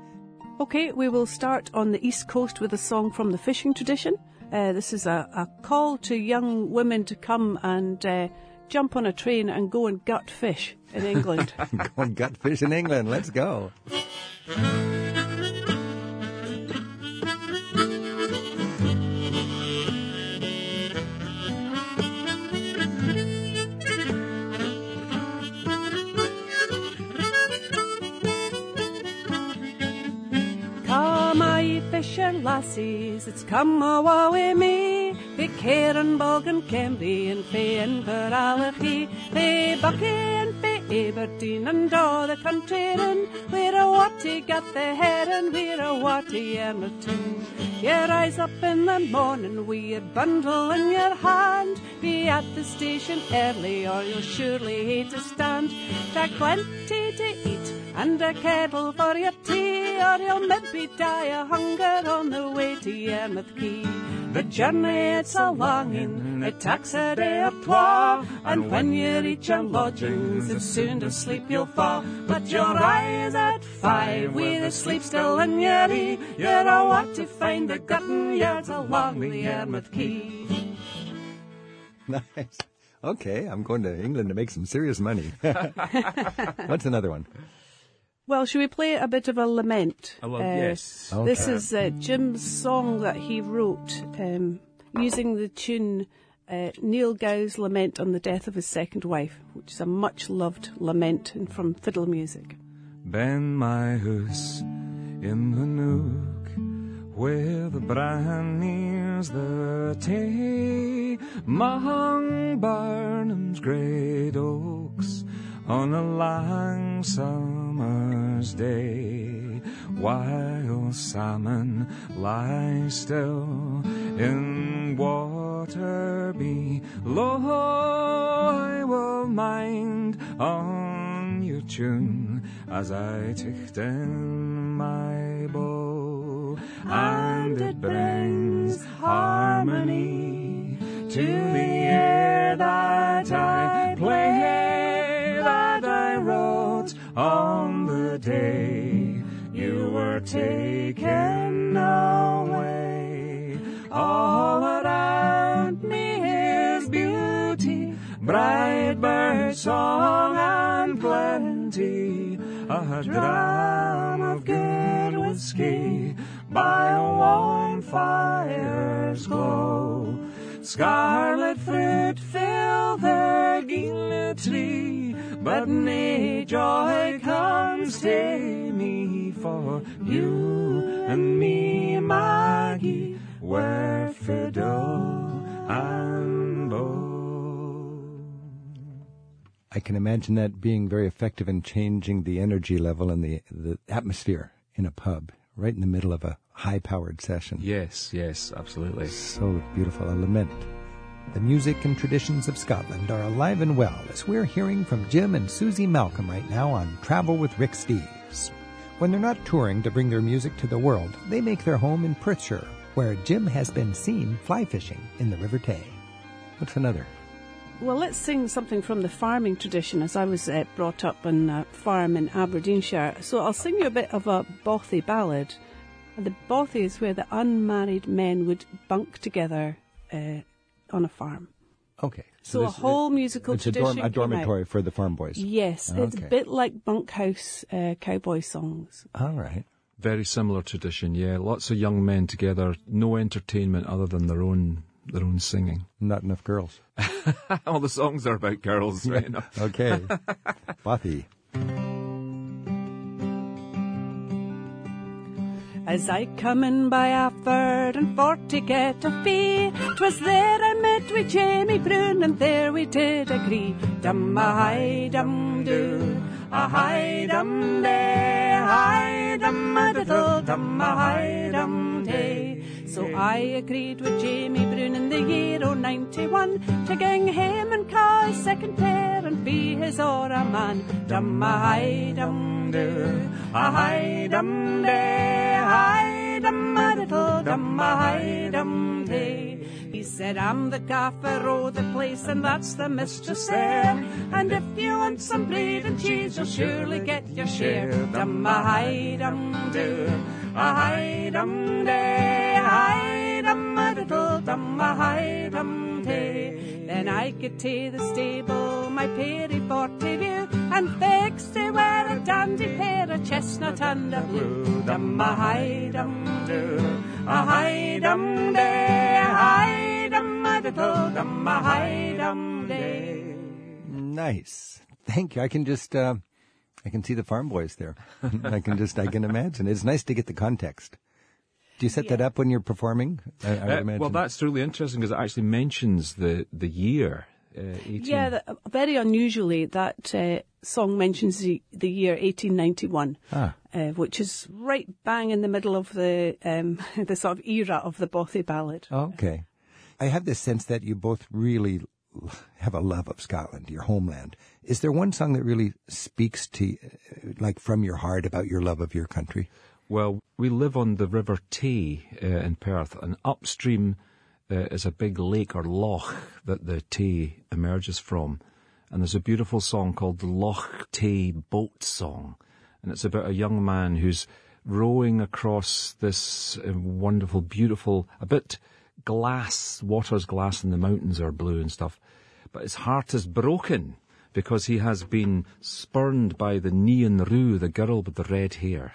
Okay, we will start on the east coast with a song from the fishing tradition. Uh, this is a, a call to young women to come and uh, jump on a train and go and gut fish in England. [LAUGHS] going gut fish in England. Let's go. Aye lassies, it's come awa wi me. Be Cairn, Bulgan, Cambry, and Fay and Feralachy. Fay Buckie and Fay Aberdeen, and all the country in. We're a watty got the head, and we're a watty Emerton. You rise up in the morning with your bundle in your hand. Be at the station early, or you'll surely hate to stand. Take plenty to eat and a kettle for your tea, or you'll maybe die of hunger on the way to Yarmouth Quay. The journey it's a long in, it takes a day or twa, and when you reach your lodgings, it's soon to sleep you'll fall. But you'll rise at five with the sleep still in your ear. You're a what to find the gotten yards along the Yarmouth Quay. Nice. Okay, I'm going to England to make some serious money. [LAUGHS] What's another one? Well, should we play a bit of a lament? A lo- Uh, yes. This is uh, Jim's song that he wrote um, using the tune uh, Niel Gow's Lament on the Death of His Second Wife, which is a much loved lament and from fiddle music. Ben my house in the nook where the Braan nears the tay, among Birnam's great oaks on a long summer's day, while salmon lie still in water below. I will mind on your tune as I ticht in my bow, and it brings harmony to the air that I on the day you were taken away. All around me is beauty, bright bird song and plenty, a dram of good whiskey by a warm fire's glow. Scarlet fruit fill the gila tree, but nae joy comes to me for you and me, Maggie, were fiddle and bow. I can imagine that being very effective in changing the energy level and the, the atmosphere in a pub, right in the middle of a high powered session. Yes, yes, absolutely. So beautiful, a lament. The music and traditions of Scotland are alive and well as we're hearing from Jim and Susie Malcolm right now on Travel with Rick Steves. When they're not touring to bring their music to the world, they make their home in Perthshire, where Jim has been seen fly fishing in the River Tay. What's another? Well, let's sing something from the farming tradition, as I was uh, brought up on a farm in Aberdeenshire. So I'll sing you a bit of a bothy ballad. The bothy is where the unmarried men would bunk together uh, on a farm. Okay. So, a this- whole musical it's a, tradition. dorm, a came out. dormitory for the farm boys. Yes, it's a bit like bunkhouse uh, cowboy songs. All right. Very similar tradition, yeah. Lots of young men together, no entertainment other than their own their own singing. Not enough girls. [LAUGHS] All the songs are about girls, right? enough. [LAUGHS] Okay. [LAUGHS] Bothy. As I come in by Afford and for to get a fee, 'twas there I met with Jamie Brune, and there we did agree. Dum a hi dum do, a hi dum day, hi dum a diddle, dum a hi dum day. So I agreed with Jamie Brune in the year o' 91 to gang him and ca' his second pair and be his ora man. Dum a hi dum do, a hi dum day, hi dum a diddle, dum a hi dum day. He said, I'm the gaffer o' the place, and that's the mistress there. And if you want some bread and cheese, you'll surely get your share. Dum a hi dum do, a hi dum day, hi dum a diddle, dum a hi dum Then I get to the stable, my pairy forty view, and fix to wear a dandy pair of chestnut and a blue. Dum a hi dum do, a hi dum day, hi dum a diddle, dum a hi dum day. Nice. Thank you. I can just, uh, I can see the farm boys there. [LAUGHS] I can just, I can imagine. It's nice to get the context. Do you set that up when you're performing? I, I would Uh, imagine. well, that's really interesting because it actually mentions the the year. Uh, Yeah, the, very unusually, that uh, song mentions the, the year 1891, Ah. uh, which is right bang in the middle of the um, [LAUGHS] the sort of era of the Bothy ballad. Okay. I have this sense that you both really have a love of Scotland, your homeland. Is there one song that really speaks to, uh, like, from your heart about your love of your country? Well, we live on the River Tay uh, in Perth, and upstream uh, is a big lake or loch that the Tay emerges from. And there's a beautiful song called the Loch Tay Boat Song. And it's about a young man who's rowing across this uh, wonderful, beautiful, a bit glass, water's glass and the mountains are blue and stuff. But his heart is broken because he has been spurned by the nighean ruadh, the girl with the red hair.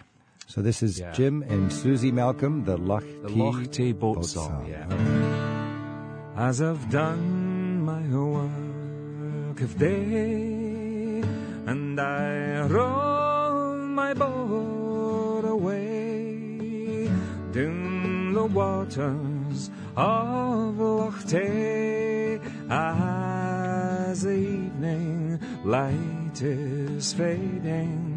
So this is Yeah. Jim and Susie Malcolm, the Loch The Loch Tay boat, song, yeah. As I've done my work of day, and I row my boat away down the waters of Loch Tay, as the evening light is fading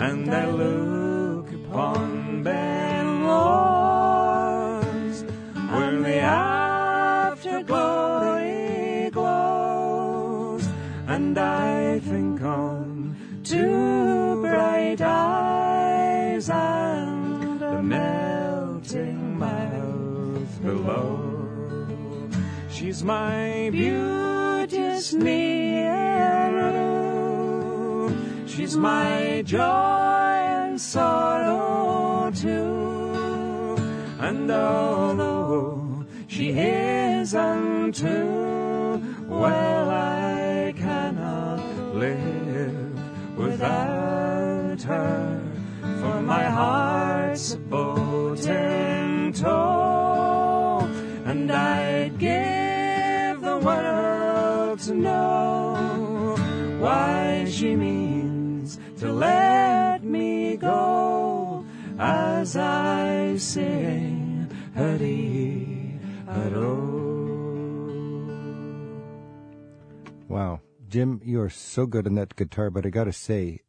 and I look upon Ben Lawers, where the afterglow glows, and I think on two bright eyes and the melting mouth below. She's my beauteous nighean ruadh. She's my joy and sorrow too. And although she is unto, well, I cannot live without her. For my heart's a boat in tow, and I'd give the world to know why she means to let me go as I sing hurry. Wow. Jim, you're so good on that guitar, but I gotta say,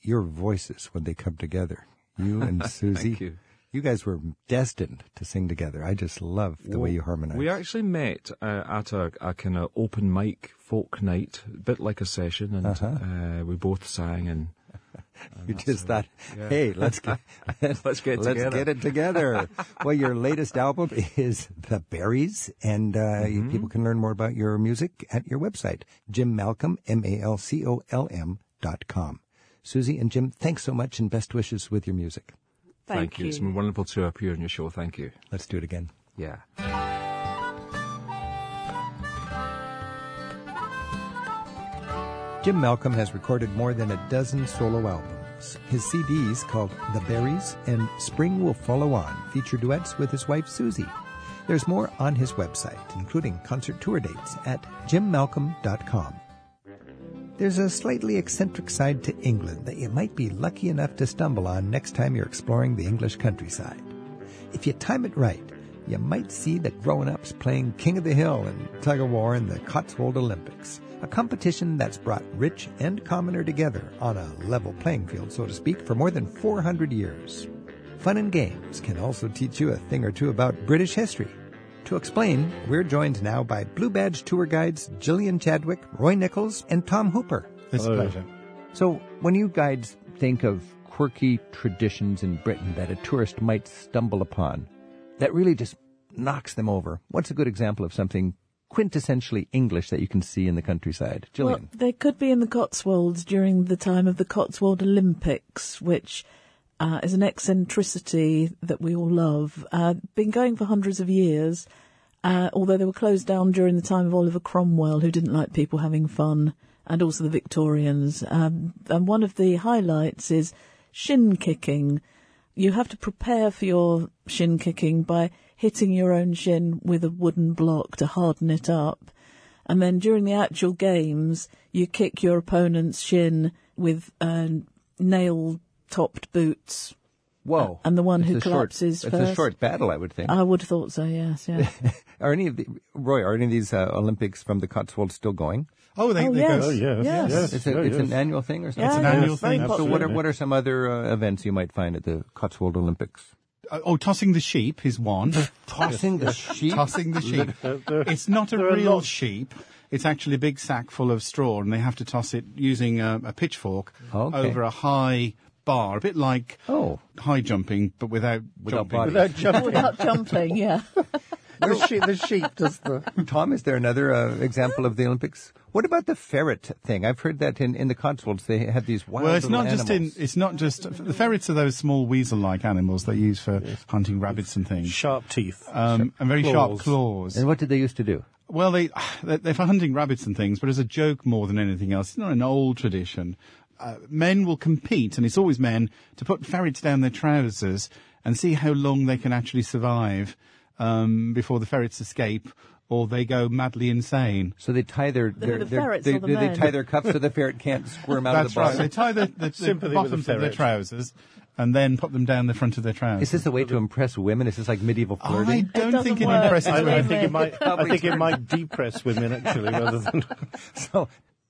your voices when they come together, you [LAUGHS] and Susie, Thank you. you guys were destined to sing together. I just love the way you harmonize. We actually met uh, at a, a kind of open mic folk night, a bit like a session, and uh we both sang and you just thought, [LAUGHS] hey, let's get [LAUGHS] Let's get let's together. get it together. [LAUGHS] well, your latest album is The Berries, and uh, Mm-hmm. people can learn more about your music at your website, Jim Malcolm, M A L C O L M dot com. Susie and Jim, thanks so much, and best wishes with your music. Thank, you. It's been wonderful to appear on your show. Thank you. Let's do it again. Yeah. Jim Malcolm has recorded more than a dozen solo albums. His CDs, called The Berries and Spring Will Follow On, feature duets with his wife Susie. There's more on his website, including concert tour dates at jimmalcolm.com. There's a slightly eccentric side to England that you might be lucky enough to stumble on next time you're exploring the English countryside. If you time it right, you might see the grown-ups playing King of the Hill and tug of war in the Cotswold Olympics, a competition that's brought rich and commoner together on a level playing field, so to speak, for more than 400 years. Fun and games can also teach you a thing or two about British history. To explain, we're joined now by Blue Badge tour guides Gillian Chadwick, Roy Nichols, and Tom Hooper. It's a pleasure. So, when you guides think of quirky traditions in Britain that a tourist might stumble upon, that really just knocks them over, what's a good example of something quintessentially English that you can see in the countryside? Well, Gillian. they could be in the Cotswolds during the time of the Cotswold Olympics, which uh, is an eccentricity that we all love. Uh, been going for hundreds of years, uh, although they were closed down during the time of Oliver Cromwell, who didn't like people having fun, and also the Victorians. Um, and one of the highlights is shin kicking. You have to prepare for your shin kicking by hitting your own shin with a wooden block to harden it up. And then during the actual games, you kick your opponent's shin with uh, nail topped boots. Whoa. and the one It's who a short- collapses It's a short battle, I would think. I would have thought so, yes, yeah. [LAUGHS] are any of the, Roy, are any of these uh, Olympics from the Cotswolds still going? Oh, they, Oh, they yes. go. Oh, yes, Yes. yes. It's, a, oh, it's yes. an annual thing or something? Yeah, an yeah, annual it's very thing. So what are, what are some other uh, events you might find at the Cotswold Olympics? Uh, oh, tossing the sheep is one. [LAUGHS] Tossing the sheep? tossing the sheep. [LAUGHS] it's not a real lots- sheep. It's actually a big sack full of straw, and they have to toss it using a, a pitchfork Okay. over a high bar, a bit like Oh. high jumping, but without, Without jumping. body. Without [LAUGHS] jumping, Without jumping, yeah. The, sheep, the sheep does the. Tom, is there another uh, example of the Olympics? What about the ferret thing? I've heard that in, in the Cotswolds they have these wild Well, it's little not just in. It's not just the ferrets are those small weasel-like animals they use for hunting rabbits and things, Sharp teeth. um, and very sharp Claws. claws. And what did they used to do? Well, they [SIGHS] they're they're for hunting rabbits and things, but as a joke more than anything else. It's not an old tradition. Uh, men will compete, and it's always men, to put ferrets down their trousers and see how long they can actually survive um, before the ferrets escape or they go madly insane. So they tie their, their, the their- ferrets they, the they, they tie their cuffs so the ferret can't [LAUGHS] squirm out That's of the right. bottom. They tie the, [LAUGHS] the, the Sympathy the bottoms of their trousers and then put them down the front of their trousers. Is this a way to impress women? Is this like medieval flirting? I don't doesn't think it work. impresses I, I women. think it might. [LAUGHS] I think it might depress women actually, rather than. So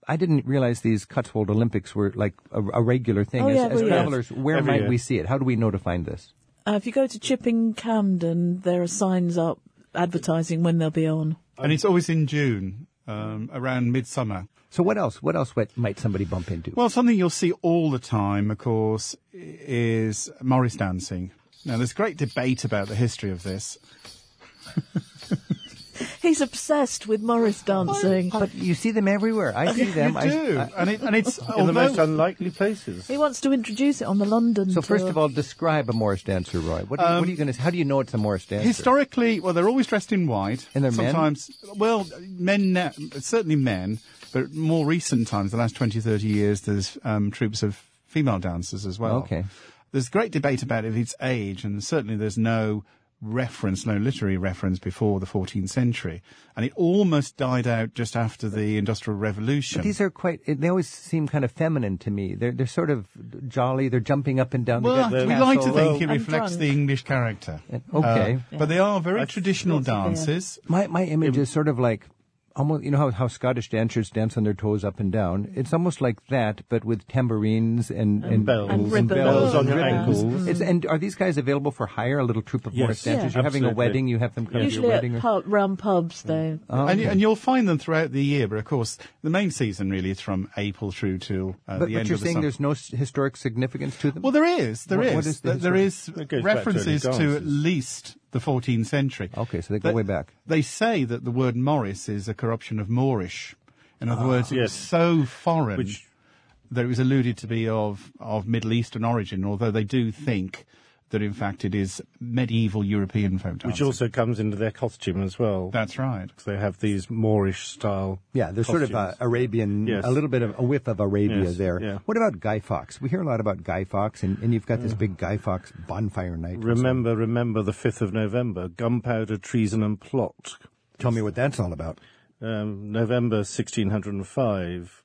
I didn't realize these Cotswold Olympics were like a, a regular thing. Oh, as yeah, as well, yeah. travelers, where Every might year. we see it? How do we know to find this? Uh, if you go to Chipping Campden, there are signs up advertising when they'll be on. And it's always in June, um, around midsummer. So what else? What else might, might somebody bump into? Well, something you'll see all the time, of course, is Morris dancing. Now, there's great debate about the history of this. [LAUGHS] He's obsessed with Morris dancing. But you see them everywhere. I see them. you I- do, I- and, it, and it's [LAUGHS] In the most unlikely places. He wants to introduce it on the London so first of all, describe a Morris dancer, Roy. What, do you- what are you going to? How do you know it's a Morris dancer? Historically, well, they're always dressed in white. And they're men? sometimes, well, men, now- certainly men, but more recent times, the last 20, 30 years, there's um, troops of female dancers as well. Okay. There's great debate about if it's age, and certainly there's no reference, no literary reference before the 14th century. And it almost died out just after the Industrial Revolution. But these are quite. They always seem kind of feminine to me. They're they're sort of jolly. They're jumping up and down. Well, got we like to think it reflects drunk. the English character. Okay. Uh, But they are very traditional lots of beer. dances. My my image is sort of like almost you know how, how Scottish dancers dance on their toes up and down. It's almost like that, but with tambourines and and, bells. And ribbons. Bells on your ribbons. ankles. It's, and are these guys available for hire? A little troupe of Yes. Morris dancers. Yeah. You're having a wedding. You have them come to your Usually wedding. at or- pub, round pubs, they. Oh, And, you, okay. and you'll find them throughout the year, but of course, the main season really is from April through till uh, but, the but end you're of the saying summer. there's no historic significance to them. Well, there is. There What- is. what is the There- there history? is It goes back to references to, at least the 14th century. Okay, so they go way back. They say that the word Morris is a corruption of Moorish. In other ah, words, it was Yes. so foreign Which- that it was alluded to be of, of Middle Eastern origin, although they do think that in fact it is medieval European folk dancing. Which also comes into their costume as well. That's right. Because they have these Moorish style. Yeah, there's sort of uh. Arabian, Yes. a little bit of a whiff of Arabia Yes, there. yeah. What about Guy Fawkes? We hear a lot about Guy Fawkes, and, and you've got this big Guy Fawkes bonfire night. Remember, remember the 5th of November, gunpowder, treason and plot. Tell me what that's all about. Um, November 1605,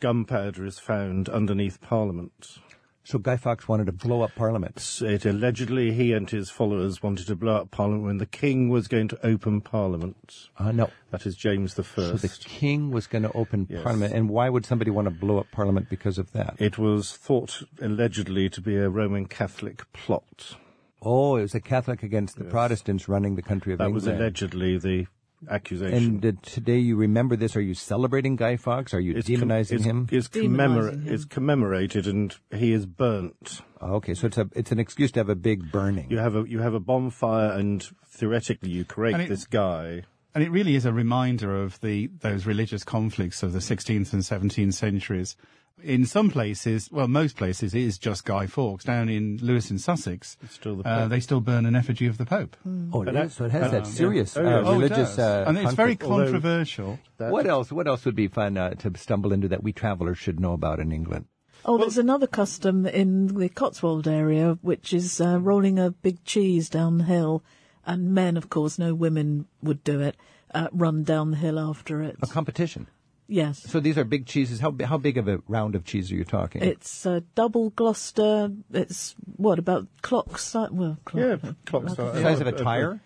gunpowder is found underneath Parliament. So Guy Fawkes wanted to blow up Parliament. It allegedly he and his followers wanted to blow up Parliament when the King was going to open Parliament. Uh, no. That is James the First. So the king was going to open Yes. Parliament, and why would somebody want to blow up Parliament because of that? It was thought allegedly to be a Roman Catholic plot. oh, it was a Catholic against the Protestants running the country of England. That was allegedly the accusation. and uh, today you remember this? Are you celebrating Guy Fawkes? Are you It's demonizing com- him? It's, it's, Demonising commemora- him. it's commemorated, and he is burnt. Oh, okay, so it's a it's an excuse to have a big burning. You have a you have a bonfire, and theoretically you create it- this guy. And it really is a reminder of the those religious conflicts of the 16th and 17th centuries. In some places, well, most places, it is just Guy Fawkes. Down in Lewes in Sussex, It's still the uh, they still burn an effigy of the Pope. oh, it But is. that- So it has that serious yeah. Oh, uh, yes. Oh, it does. Uh, and it's very conflict. Although- controversial. That- What else? What else would be fun uh, to stumble into that we travelers should know about in England? Oh, there's another custom in the Cotswold area, which is uh, rolling a big cheese down the hill, and men, of course, no women would do it, uh, run down the hill after it. A competition. Yes. So these are big cheeses. How how big of a round of cheese are you talking? It's uh, double Gloucester. It's what about clock size? Well, clock, Yeah, uh, clock size. a- size of a tire,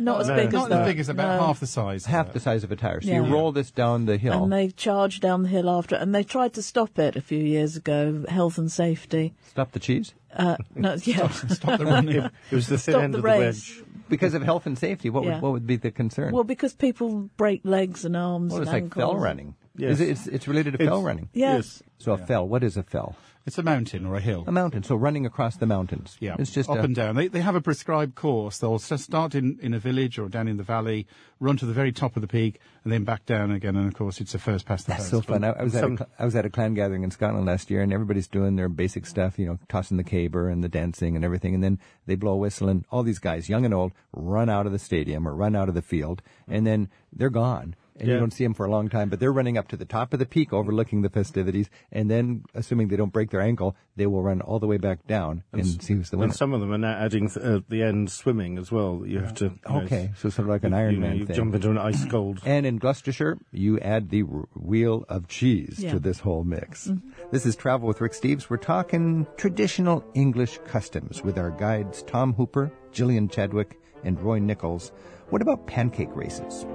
not as No. big as Not that. as big as about No. half the size. half the size of a tire. So Yeah. you roll this down the hill. And they charge down the hill after it, and they tried to stop it a few years ago, health and safety. Stop the cheese Uh, no, [LAUGHS] yeah, Stop the running. [LAUGHS] It was the thin stop end the of the race. wedge. because of health and safety. What Yeah. would what would be the concern? Well, because people break legs and arms well, and it's like ankles. fell running. Yes. Is it, it's it's related to It's- fell running. Yes. So a fell. What is a fell? It's a mountain or a hill. A mountain. So running across the mountains. Yeah, It's just up a, and down. They they have a prescribed course. They'll start in, in a village or down in the valley, run to the very top of the peak, and then back down again. And of course, it's a first past the That's post. so fun. I, I was at a, Some- cl- I was at a clan gathering in Scotland last year, and everybody's doing their basic stuff, you know, tossing the caber and the dancing and everything. And then they blow a whistle, and all these guys, young and old, run out of the stadium or run out of the field, and then they're gone. And you don't see them for a long time, but they're running up to the top of the peak, overlooking the festivities, and then, assuming they don't break their ankle, they will run all the way back down and, see who's the winner. And some of them are now adding th- uh, the end swimming as well. You have to. you know, Okay, so sort of like an you know, Ironman you thing. jump into an ice cold. [CLEARS THROAT] And in Gloucestershire, you add the r- wheel of cheese Yeah. to this whole mix. This is Travel with Rick Steves. We're talking traditional English customs with our guides Tom Hooper, Gillian Chadwick, and Roy Nichols. What about pancake races?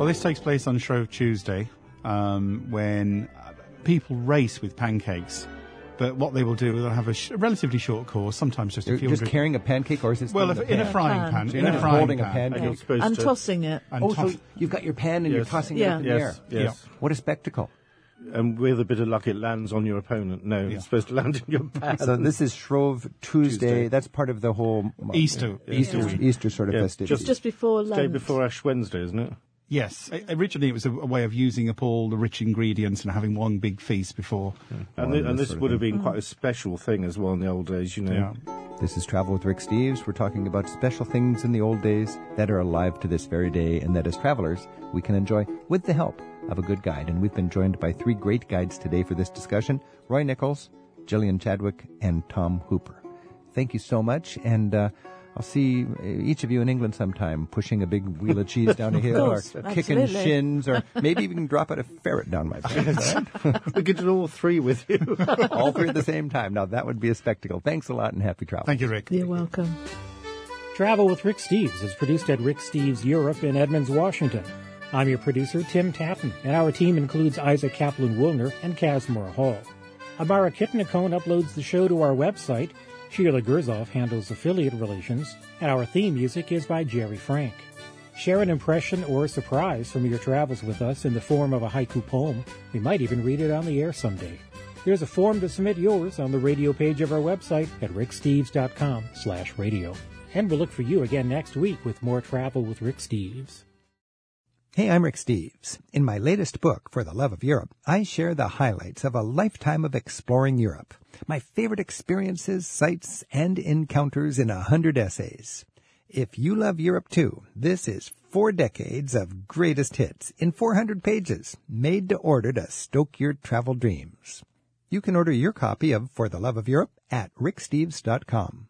Well, this takes place on Shrove Tuesday, um, when uh, people race with pancakes. But what they will do, they'll have a, sh- relatively short course, sometimes just a They're few just hundred- carrying a pancake, or is it Well, if, in a pan? frying pan. pan. So in you're a not frying holding a pan. pan. And you're supposed And to. tossing it. And Oh, so toss- you've got your pan and you're Yes. tossing it Yeah. up in the air. Yes, yes. What is spectacle? and with a bit of luck, it lands on your opponent. No, Yeah. it's supposed to land in your pad. So this is Shrove Tuesday. Tuesday. That's part of the whole Easter. Easter, Yeah. Easter sort of Yeah, festivities. just- Just before day Lent. before Ash Wednesday, isn't it? Yes. Originally, it was a, a way of using up all the rich ingredients and having one big feast before. And, Well, thi- and this this sort of would have been quite a special thing as well in the old days, you know. Yeah. This is Travel with Rick Steves. We're talking about special things in the old days that are alive to this very day and that as travelers we can enjoy with the help of a good guide. And we've been joined by three great guides today for this discussion Roy Nichols, Gillian Chadwick, and Tom Hooper. Thank you so much. And uh, I'll see uh, each of you in England sometime pushing a big wheel of cheese down a hill or course, kicking shins or maybe even drop out a ferret down my [LAUGHS] back. we could do all three with you. [LAUGHS] all three at the same time. Now that would be a spectacle. Thanks a lot and happy travel. Thank you, Rick. You're welcome. Travel with Rick Steves is produced at Rick Steves Europe in Edmonds, Washington. I'm your producer, Tim Tattan, and our team includes Isaac Kaplan Woolner and Casmore Hall. Amara Kitnacone uploads the show to our website. Sheila Gerzoff handles affiliate relations, and our theme music is by Jerry Frank. Share an impression or surprise from your travels with us in the form of a haiku poem. We might even read it on the air someday. There's a form to submit yours on the radio page of our website at ricksteves.com slash radio. And we'll look for you again next week with more travel with Rick Steves. Hey, I'm Rick Steves. In my latest book, For the Love of Europe, I share the highlights of a lifetime of exploring Europe. My favorite experiences, sights, and encounters in a hundred essays. If you love Europe too, this is four decades of greatest hits in 400 pages, made to order to stoke your travel dreams. You can order your copy of For the Love of Europe at ricksteves.com.